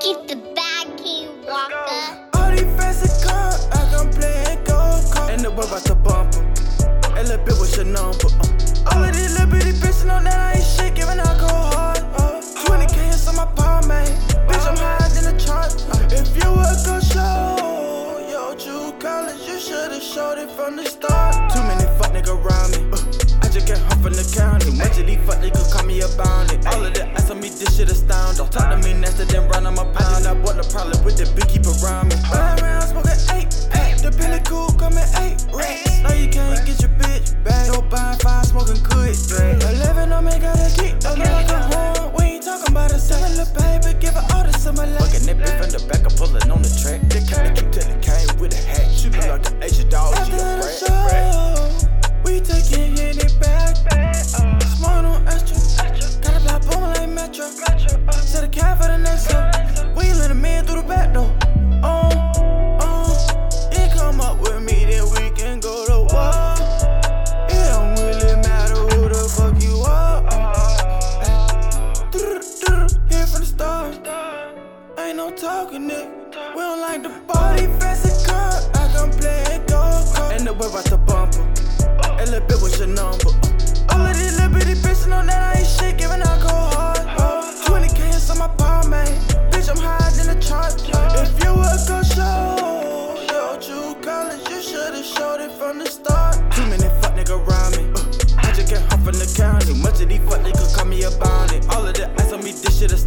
Keep the bag, King Walker. All these fancy cars, I can play and go kart. And the boy about to bump him. A little bit with your number. Uh. From the start. Too many fuck nigga around me. Uh. I just get home from the county. Much of these fuck niggas call me a bounty. All of the ass on me, this shit astounding. Don't talk to me nasty, then run on my pound. I want the problem with the big keep around me. Ride around smoking eight pack. The Billy cool coming eight racks. No, you can't get your bitch back. No buying five, smoking good. Eleven, on me, got a dick. I know like a horn. We ain't talking about a little baby. Give her all the left. Fucking that bitch from the back, I'm pulling on the track. No talking it. We don't like the body fancy car. I can play and go kart. And the boy about to bump him. A little bit with your number. All of these little bitty bitches know that I ain't shit, giving I go hard. Oh, 20k inside my palm, man. Bitch, I'm higher than the chart. If you would go show your true colors, you should've showed it from the start. Too many fuck nigga around me. I just get home from the county. Much of these fuck niggas call me a bounty. All of the ice on me, this shit is